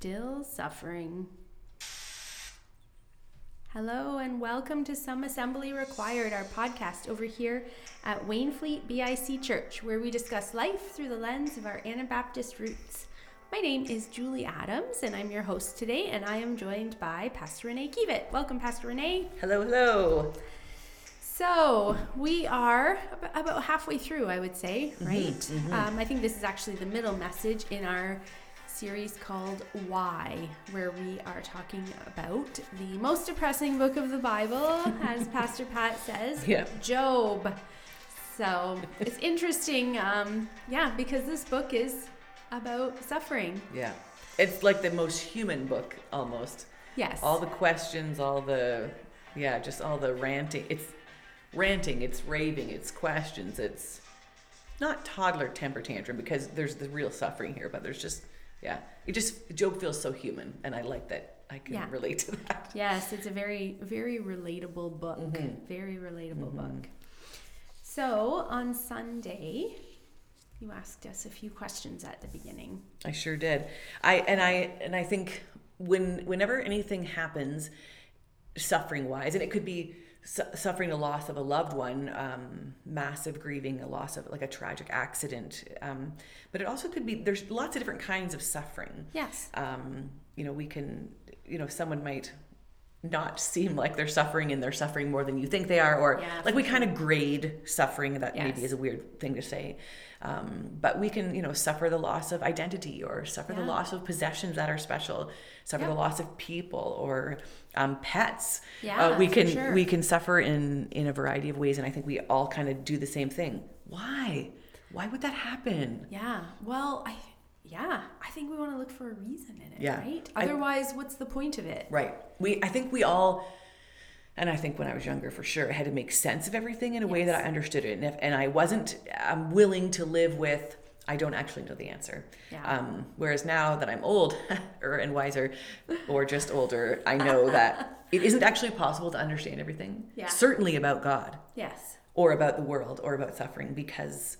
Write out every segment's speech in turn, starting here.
Still suffering. Hello and welcome to Some Assembly Required, our podcast over here at Wainfleet BIC Church, where we discuss life through the lens of our Anabaptist roots. My name is Julie Adams, and I'm your host today, and I am joined by Pastor Renee Kievit. Welcome, Pastor Renee. Hello, hello. So we are about halfway through, I would say, right? Mm-hmm, mm-hmm. Um, I think this is actually the middle message in our series called Why, where we are talking about the most depressing book of the Bible, as Pastor Pat says, yeah. Job. So it's interesting, um, yeah, because this book is about suffering. Yeah. It's like the most human book almost. Yes. All the questions, all the, yeah, just all the ranting. It's ranting, it's raving, it's questions, it's not toddler temper tantrum because there's the real suffering here, but there's just yeah it just the job feels so human and i like that i can yeah. relate to that yes it's a very very relatable book mm-hmm. very relatable mm-hmm. book so on sunday you asked us a few questions at the beginning i sure did i and i and i think when whenever anything happens suffering wise and it could be su- suffering the loss of a loved one, um, massive grieving, a loss of like a tragic accident. Um, but it also could be there's lots of different kinds of suffering. Yes. Um, you know, we can, you know, someone might not seem like they're suffering and they're suffering more than you think they are, or yeah, like we kind of grade suffering. That yes. maybe is a weird thing to say. Um, but we can, you know, suffer the loss of identity or suffer yeah. the loss of possessions that are special, suffer the loss of people or um, pets. Yeah, uh, we can sure. we can suffer in in a variety of ways, and I think we all kind of do the same thing. Why? Why would that happen? Yeah. Well, I yeah, I think we want to look for a reason in it, yeah. right? Otherwise, I, what's the point of it? Right. We I think we all and I think when I was younger, for sure, I had to make sense of everything in a yes. way that I understood it. And if and I wasn't i'm willing to live with, I don't actually know the answer. Yeah. Um, whereas now that I'm old or and wiser, or just older, I know that it isn't actually possible to understand everything. Yeah. Certainly about God. Yes. Or about the world, or about suffering, because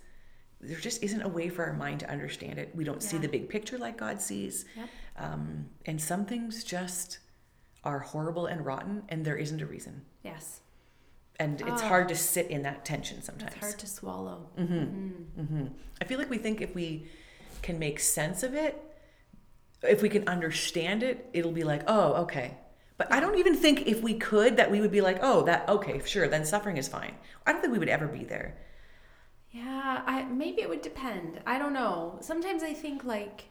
there just isn't a way for our mind to understand it. We don't yeah. see the big picture like God sees. Yep. Um, and some things just are horrible and rotten and there isn't a reason. Yes. And it's oh. hard to sit in that tension sometimes. It's hard to swallow. Mm-hmm. Mm-hmm. Mm-hmm. I feel like we think if we can make sense of it, if we can understand it, it'll be like, oh, okay. But I don't even think if we could that we would be like, oh, that okay, sure, then suffering is fine. I don't think we would ever be there. Yeah, I maybe it would depend. I don't know. Sometimes I think like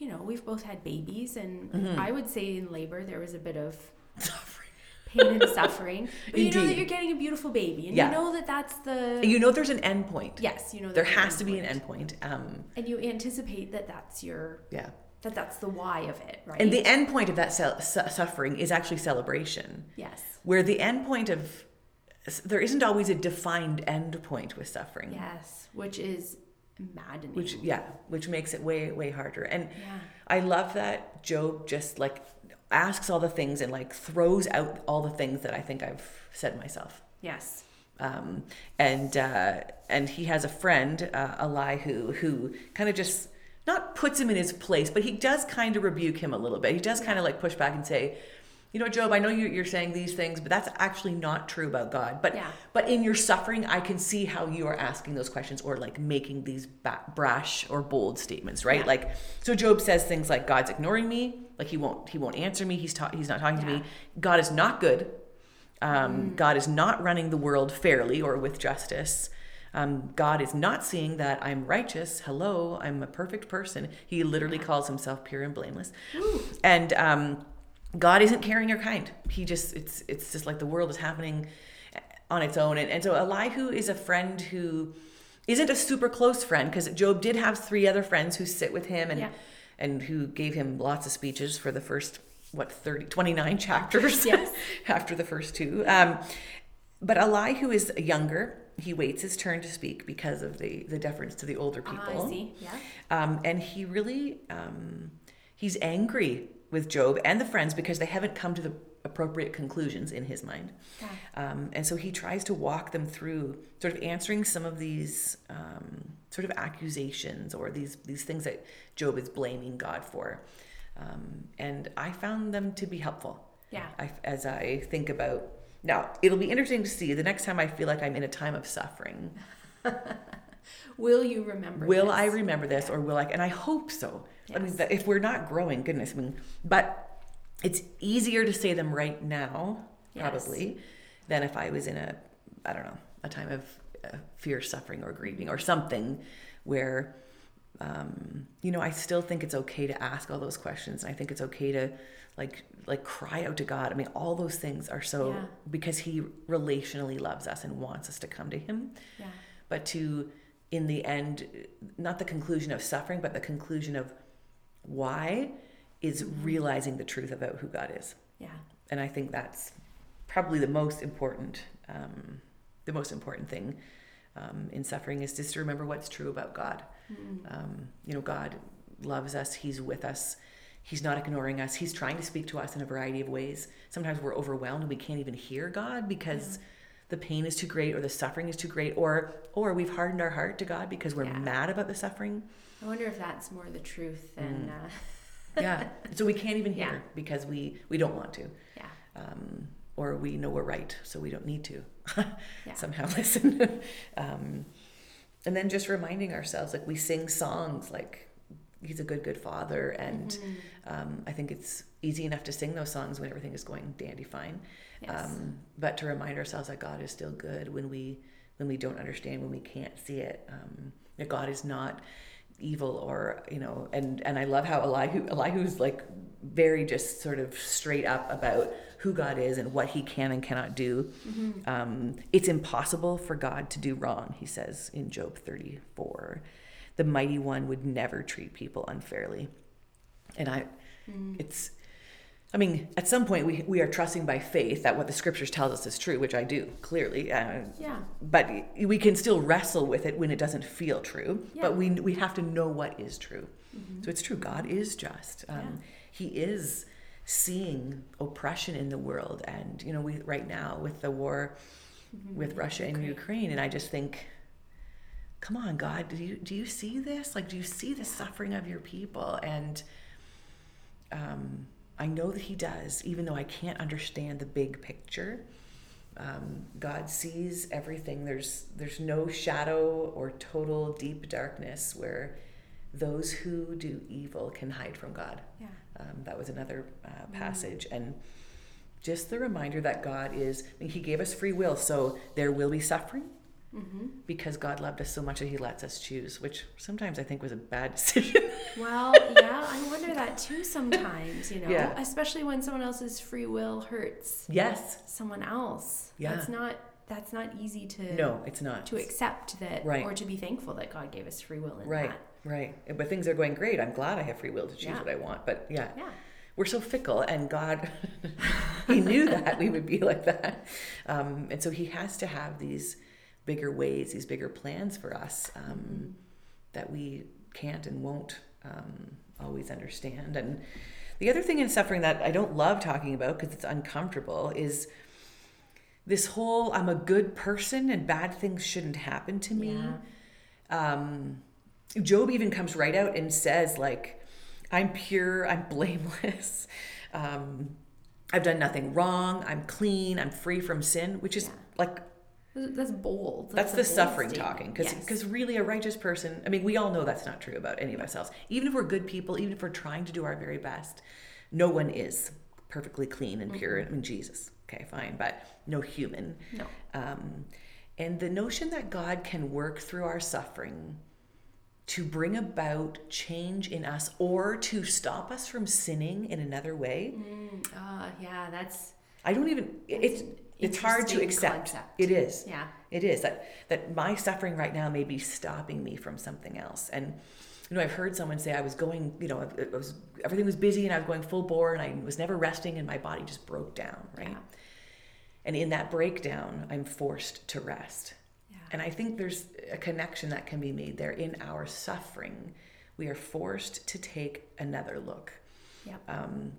you know, we've both had babies, and mm-hmm. I would say in labor there was a bit of suffering, pain and suffering. But Indeed. you know that you're getting a beautiful baby, and yeah. you know that that's the. You know, there's an end point. Yes, you know there has to be an end point. Um, and you anticipate that that's your. Yeah. That that's the why of it, right? And the end point of that su- suffering is actually celebration. Yes. Where the end point of there isn't always a defined end point with suffering. Yes, which is maddening. Which yeah, which makes it way way harder. And yeah. I love that Job just like asks all the things and like throws out all the things that I think I've said myself. Yes. Um, and uh, and he has a friend, uh, Elihu, who kind of just not puts him in his place, but he does kind of rebuke him a little bit. He does kind of like push back and say, you know, Job, I know you're saying these things, but that's actually not true about God. But yeah. but in your suffering, I can see how you are asking those questions or like making these brash or bold statements, right? Yeah. Like, so Job says things like, "God's ignoring me. Like he won't he won't answer me. He's ta- he's not talking yeah. to me. God is not good. Um, mm. God is not running the world fairly or with justice." Um, God is not seeing that I'm righteous. Hello, I'm a perfect person. He literally calls himself pure and blameless. Ooh. And um, God isn't caring or kind. He just it's it's just like the world is happening on its own. And, and so Elihu is a friend who isn't a super close friend because Job did have three other friends who sit with him and yeah. and who gave him lots of speeches for the first what 30 29 chapters yes. after the first two. Um, but Elihu is younger. He waits his turn to speak because of the the deference to the older people. Uh, I see. Yeah. Um, and he really um, he's angry with Job and the friends because they haven't come to the appropriate conclusions in his mind. Yeah. Um, and so he tries to walk them through sort of answering some of these um, sort of accusations or these, these things that Job is blaming God for. Um, and I found them to be helpful. Yeah. I, as I think about now, it'll be interesting to see the next time I feel like I'm in a time of suffering. will you remember? Will this? I remember this, yeah. or will I? And I hope so. Yes. I mean, if we're not growing, goodness, I mean, but it's easier to say them right now, probably, yes. than if I was in a, I don't know, a time of uh, fear, suffering, or grieving, or something where um, you know, I still think it's okay to ask all those questions. And I think it's okay to like like cry out to God. I mean, all those things are so yeah. because He relationally loves us and wants us to come to Him. Yeah. But to in the end, not the conclusion of suffering, but the conclusion of why is realizing the truth about who God is. Yeah. And I think that's probably the most important, um, the most important thing um, in suffering is just to remember what's true about God. Mm-hmm. Um, you know, God loves us, He's with us. He's not ignoring us. He's trying to speak to us in a variety of ways. Sometimes we're overwhelmed and we can't even hear God because yeah. The pain is too great or the suffering is too great or or we've hardened our heart to God because we're yeah. mad about the suffering. I wonder if that's more the truth than mm. uh... Yeah. So we can't even hear yeah. because we we don't want to. Yeah. Um, or we know we're right, so we don't need to somehow listen. um, and then just reminding ourselves like we sing songs like he's a good good father and mm-hmm. um, i think it's easy enough to sing those songs when everything is going dandy fine yes. um, but to remind ourselves that god is still good when we when we don't understand when we can't see it um, that god is not evil or you know and and i love how elihu elihu's like very just sort of straight up about who God is and what he can and cannot do. Mm-hmm. Um, it's impossible for God to do wrong, he says in Job 34. The mighty one would never treat people unfairly. And I, mm. it's, I mean, at some point we, we are trusting by faith that what the scriptures tells us is true, which I do clearly. Uh, yeah. But we can still wrestle with it when it doesn't feel true. Yeah. But we we have to know what is true. Mm-hmm. So it's true. God is just. Um, yeah. He is seeing oppression in the world and you know we right now with the war mm-hmm. with Russia and Ukraine and I just think come on God do you do you see this like do you see the suffering of your people and um, I know that he does even though I can't understand the big picture um, God sees everything there's there's no shadow or total deep darkness where those who do evil can hide from God yeah um, that was another uh, mm. passage. Mm. And just the reminder that God is, I mean, He gave us free will, so there will be suffering. Mm-hmm. Because God loved us so much that He lets us choose, which sometimes I think was a bad decision. well, yeah, I wonder that too sometimes, you know, yeah. especially when someone else's free will hurts. Yes. Someone else. Yeah. That's not that's not easy to no it's not to accept that right. or to be thankful that god gave us free will in right that. Right. But things are going great. I'm glad I have free will to choose yeah. what I want. But yeah. Yeah. We're so fickle, and God, He knew that we would be like that. Um, and so He has to have these bigger ways, these bigger plans for us um, that we can't and won't um, always understand. And the other thing in suffering that I don't love talking about because it's uncomfortable is this whole I'm a good person and bad things shouldn't happen to me. Yeah. Um, Job even comes right out and says, like, I'm pure, I'm blameless. Um, I've done nothing wrong. I'm clean. I'm free from sin, which is yeah. like that's bold. That's, that's the suffering statement. talking, because because yes. really a righteous person. I mean, we all know that's not true about any of ourselves. Even if we're good people, even if we're trying to do our very best, no one is perfectly clean and pure. Mm-hmm. I mean, Jesus, okay, fine, but no human. No. Um, and the notion that God can work through our suffering to bring about change in us or to stop us from sinning in another way. Mm, uh, yeah, that's. I don't even. It's it's hard to accept. Concept. It is. Yeah. It is that that my suffering right now may be stopping me from something else. And you know, I've heard someone say I was going. You know, it was everything was busy and I was going full bore and I was never resting and my body just broke down. Right. Yeah. And in that breakdown, I'm forced to rest. Yeah. And I think there's a connection that can be made there in our suffering. We are forced to take another look. Yeah. Um,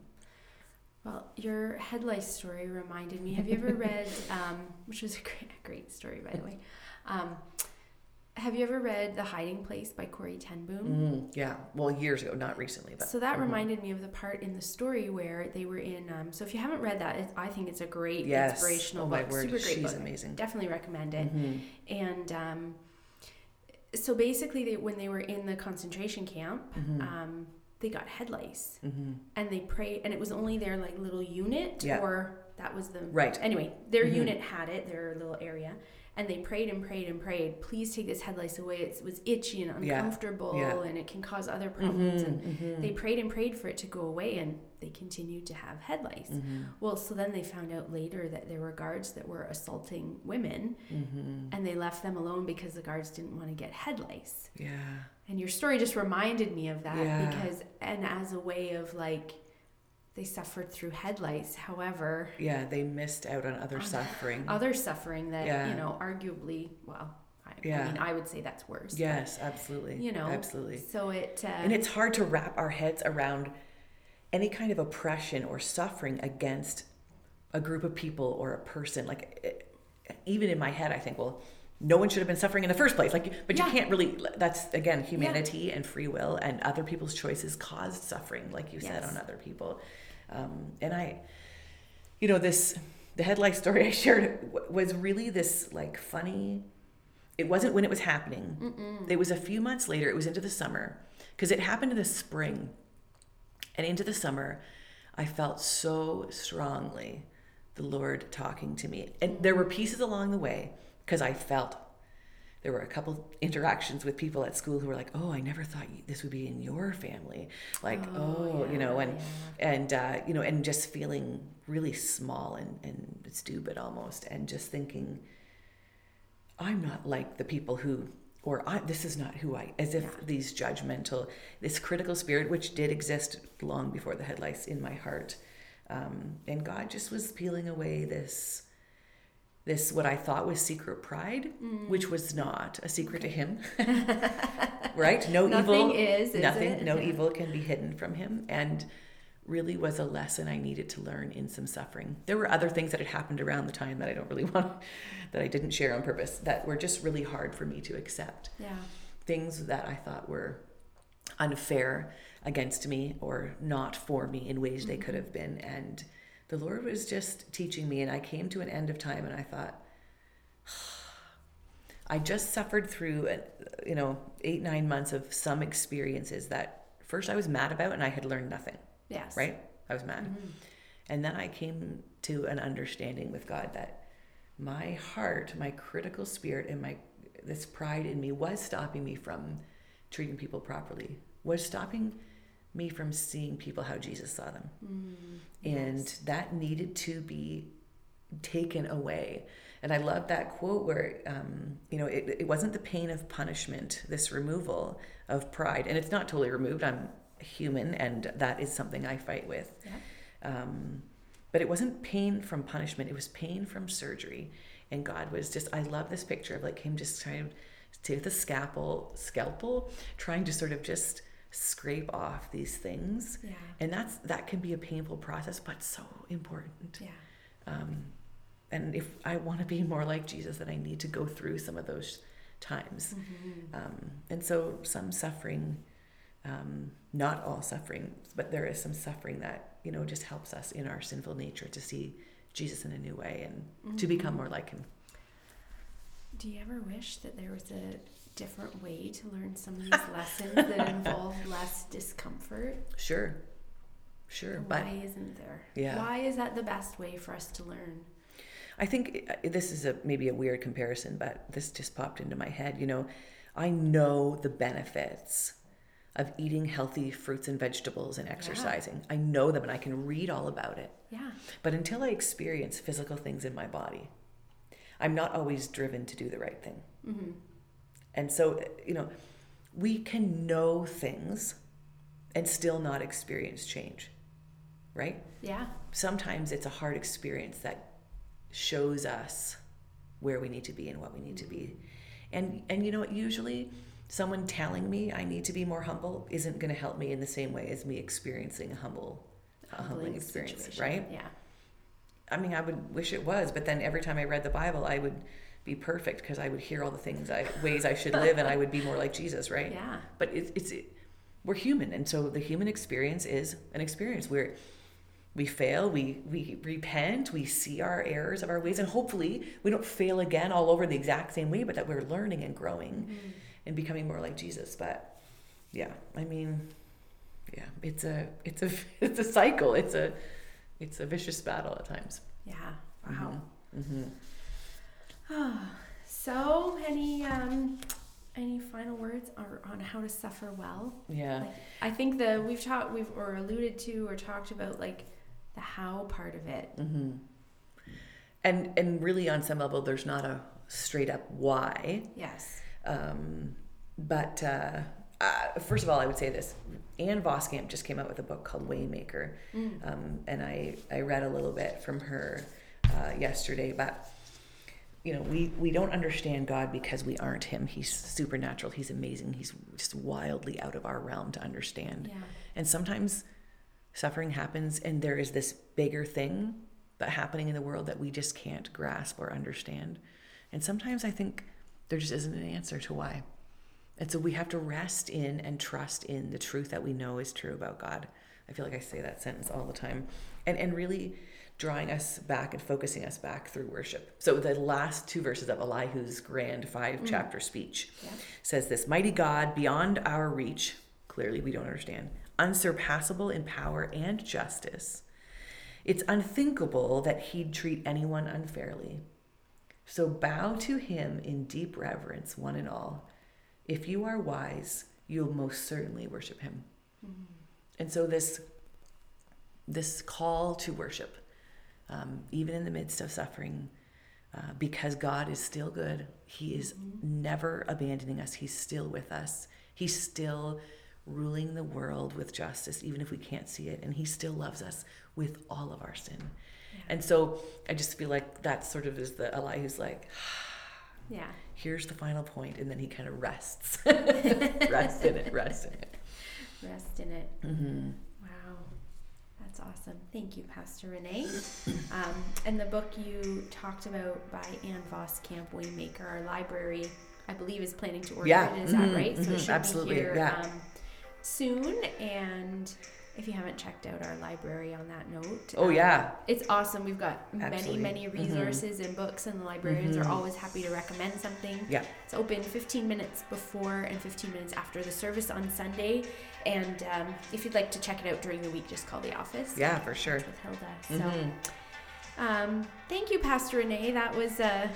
well, your head lice story reminded me. Have you ever read, um, which was a great, great story, by the way, um, Have you ever read The Hiding Place by Corrie ten Boom? Mm, yeah. Well, years ago, not recently, but so that mm-hmm. reminded me of the part in the story where they were in. Um, so if you haven't read that, it, I think it's a great yes. inspirational oh, book. Word. Super great She's book. amazing. Definitely recommend it. Mm-hmm. And um, so basically, they, when they were in the concentration camp. Mm-hmm. Um, they got head lice mm-hmm. and they prayed and it was only their like little unit yeah. or that was the right anyway their mm-hmm. unit had it their little area and they prayed and prayed and prayed please take this head lice away it was itchy and uncomfortable yeah. Yeah. and it can cause other problems mm-hmm, and mm-hmm. they prayed and prayed for it to go away and they continued to have head lice mm-hmm. well so then they found out later that there were guards that were assaulting women mm-hmm. and they left them alone because the guards didn't want to get head lice yeah and your story just reminded me of that yeah. because and as a way of like they suffered through head lice. However, yeah, they missed out on other suffering. Other suffering that yeah. you know, arguably, well, I, yeah. I mean, I would say that's worse. Yes, but, absolutely. You know, absolutely. So it uh, and it's hard to wrap our heads around any kind of oppression or suffering against a group of people or a person. Like, it, even in my head, I think, well, no one should have been suffering in the first place like but yeah. you can't really that's again humanity yeah. and free will and other people's choices caused suffering like you yes. said on other people um, and i you know this the head lice story i shared was really this like funny it wasn't when it was happening Mm-mm. it was a few months later it was into the summer because it happened in the spring and into the summer i felt so strongly the lord talking to me and there were pieces along the way because I felt there were a couple interactions with people at school who were like, "Oh, I never thought this would be in your family," like, "Oh, oh yeah, you know," and yeah. and uh, you know, and just feeling really small and and stupid almost, and just thinking, "I'm not like the people who." Or I, this is not who I, as if yeah. these judgmental, this critical spirit, which did exist long before the head lice in my heart, um, and God just was peeling away this, this what I thought was secret pride, mm. which was not a secret to him. right? No nothing evil is, is nothing it? no yeah. evil can be hidden from him and really was a lesson I needed to learn in some suffering. There were other things that had happened around the time that I don't really want that I didn't share on purpose that were just really hard for me to accept. Yeah. Things that I thought were unfair against me or not for me in ways mm-hmm. they could have been and the Lord was just teaching me, and I came to an end of time, and I thought, I just suffered through, uh, you know, eight nine months of some experiences that first I was mad about, and I had learned nothing. Yes. Right. I was mad, mm-hmm. and then I came to an understanding with God that my heart, my critical spirit, and my this pride in me was stopping me from treating people properly. Was stopping me from seeing people how Jesus saw them. Mm, and yes. that needed to be taken away. And I love that quote where, um, you know, it, it wasn't the pain of punishment, this removal of pride. And it's not totally removed. I'm human, and that is something I fight with. Yeah. Um, but it wasn't pain from punishment, it was pain from surgery. And God was just, I love this picture of like him just trying to take the scalpel, scalpel, trying to sort of just scrape off these things yeah. and that's that can be a painful process but so important yeah um, and if i want to be more like jesus then i need to go through some of those times mm-hmm. um, and so some suffering um, not all suffering but there is some suffering that you know just helps us in our sinful nature to see jesus in a new way and mm-hmm. to become more like him do you ever wish that there was a different way to learn some of these lessons that involve less discomfort? Sure. Sure. And but why isn't there? Yeah. Why is that the best way for us to learn? I think uh, this is a maybe a weird comparison, but this just popped into my head. You know, I know the benefits of eating healthy fruits and vegetables and exercising. Yeah. I know them and I can read all about it. Yeah. But until I experience physical things in my body, I'm not always driven to do the right thing. Mm-hmm. And so, you know, we can know things and still not experience change, right? Yeah. Sometimes it's a hard experience that shows us where we need to be and what we need to be. And and you know what, usually someone telling me I need to be more humble isn't going to help me in the same way as me experiencing a humble a humbling experience, situation. right? Yeah. I mean, I would wish it was, but then every time I read the Bible, I would be perfect because I would hear all the things I ways I should live and I would be more like Jesus, right? Yeah. But it, it's it, we're human, and so the human experience is an experience where we fail, we we repent, we see our errors of our ways, and hopefully we don't fail again all over the exact same way, but that we're learning and growing mm-hmm. and becoming more like Jesus. But yeah, I mean, yeah, it's a it's a it's a cycle. It's a it's a vicious battle at times. Yeah. Wow. Mm-hmm. Mm-hmm. so, any um, any final words or on how to suffer well? Yeah. Like, I think the we've talked we've or alluded to or talked about like the how part of it. Mm-hmm. And and really on some level, there's not a straight up why. Yes. Um, but uh, uh, first of all, I would say this: Ann Voskamp just came out with a book called Waymaker, mm. um, and I I read a little bit from her uh, yesterday. But you know, we we don't understand God because we aren't Him. He's supernatural. He's amazing. He's just wildly out of our realm to understand. Yeah. And sometimes suffering happens, and there is this bigger thing that happening in the world that we just can't grasp or understand. And sometimes I think there just isn't an answer to why. And so we have to rest in and trust in the truth that we know is true about God. I feel like I say that sentence all the time. And and really drawing us back and focusing us back through worship. So the last two verses of Elihu's grand five mm. chapter mm. speech yeah. says this mighty God beyond our reach, clearly we don't understand, unsurpassable in power and justice. It's unthinkable that he'd treat anyone unfairly. So bow to him in deep reverence, one and all if you are wise, you'll most certainly worship him. Mm-hmm. And so this this call to worship, um, even in the midst of suffering, uh, because God is still good. He is mm-hmm. never abandoning us. He's still with us. He's still ruling the world with justice, even if we can't see it. And He still loves us with all of our sin. Yeah. And so I just feel like that sort of is the Elihu's like, yeah here's the final point and then he kind of rests rest in it rest in it rest in it mm-hmm. That's awesome thank you pastor renee um, and the book you talked about by ann voskamp waymaker our library i believe is planning to order yeah. it is mm-hmm. that right so mm-hmm. it should absolutely be here yeah. um, soon and if you haven't checked out our library on that note. Oh um, yeah. It's awesome. We've got Absolutely. many, many mm-hmm. resources mm-hmm. and books and the librarians mm-hmm. are always happy to recommend something. Yeah. It's open 15 minutes before and 15 minutes after the service on Sunday. And um, if you'd like to check it out during the week, just call the office. Yeah, for sure. With Hilda. So mm-hmm. um, thank you, Pastor Renee. That was a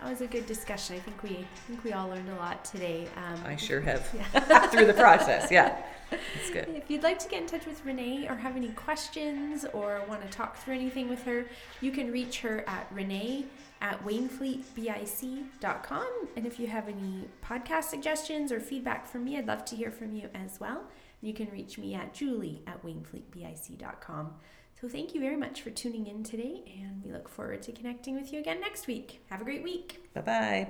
that was a good discussion. I think we I think we all learned a lot today. Um, I sure have yeah. through the process. Yeah. That's good. If you'd like to get in touch with Renee or have any questions or want to talk through anything with her, you can reach her at Renee at wainfleetbic.com. And if you have any podcast suggestions or feedback from me, I'd love to hear from you as well. You can reach me at julie at wainfleetbic.com. So thank you very much for tuning in today, and we look forward to connecting with you again next week. Have a great week. Bye bye.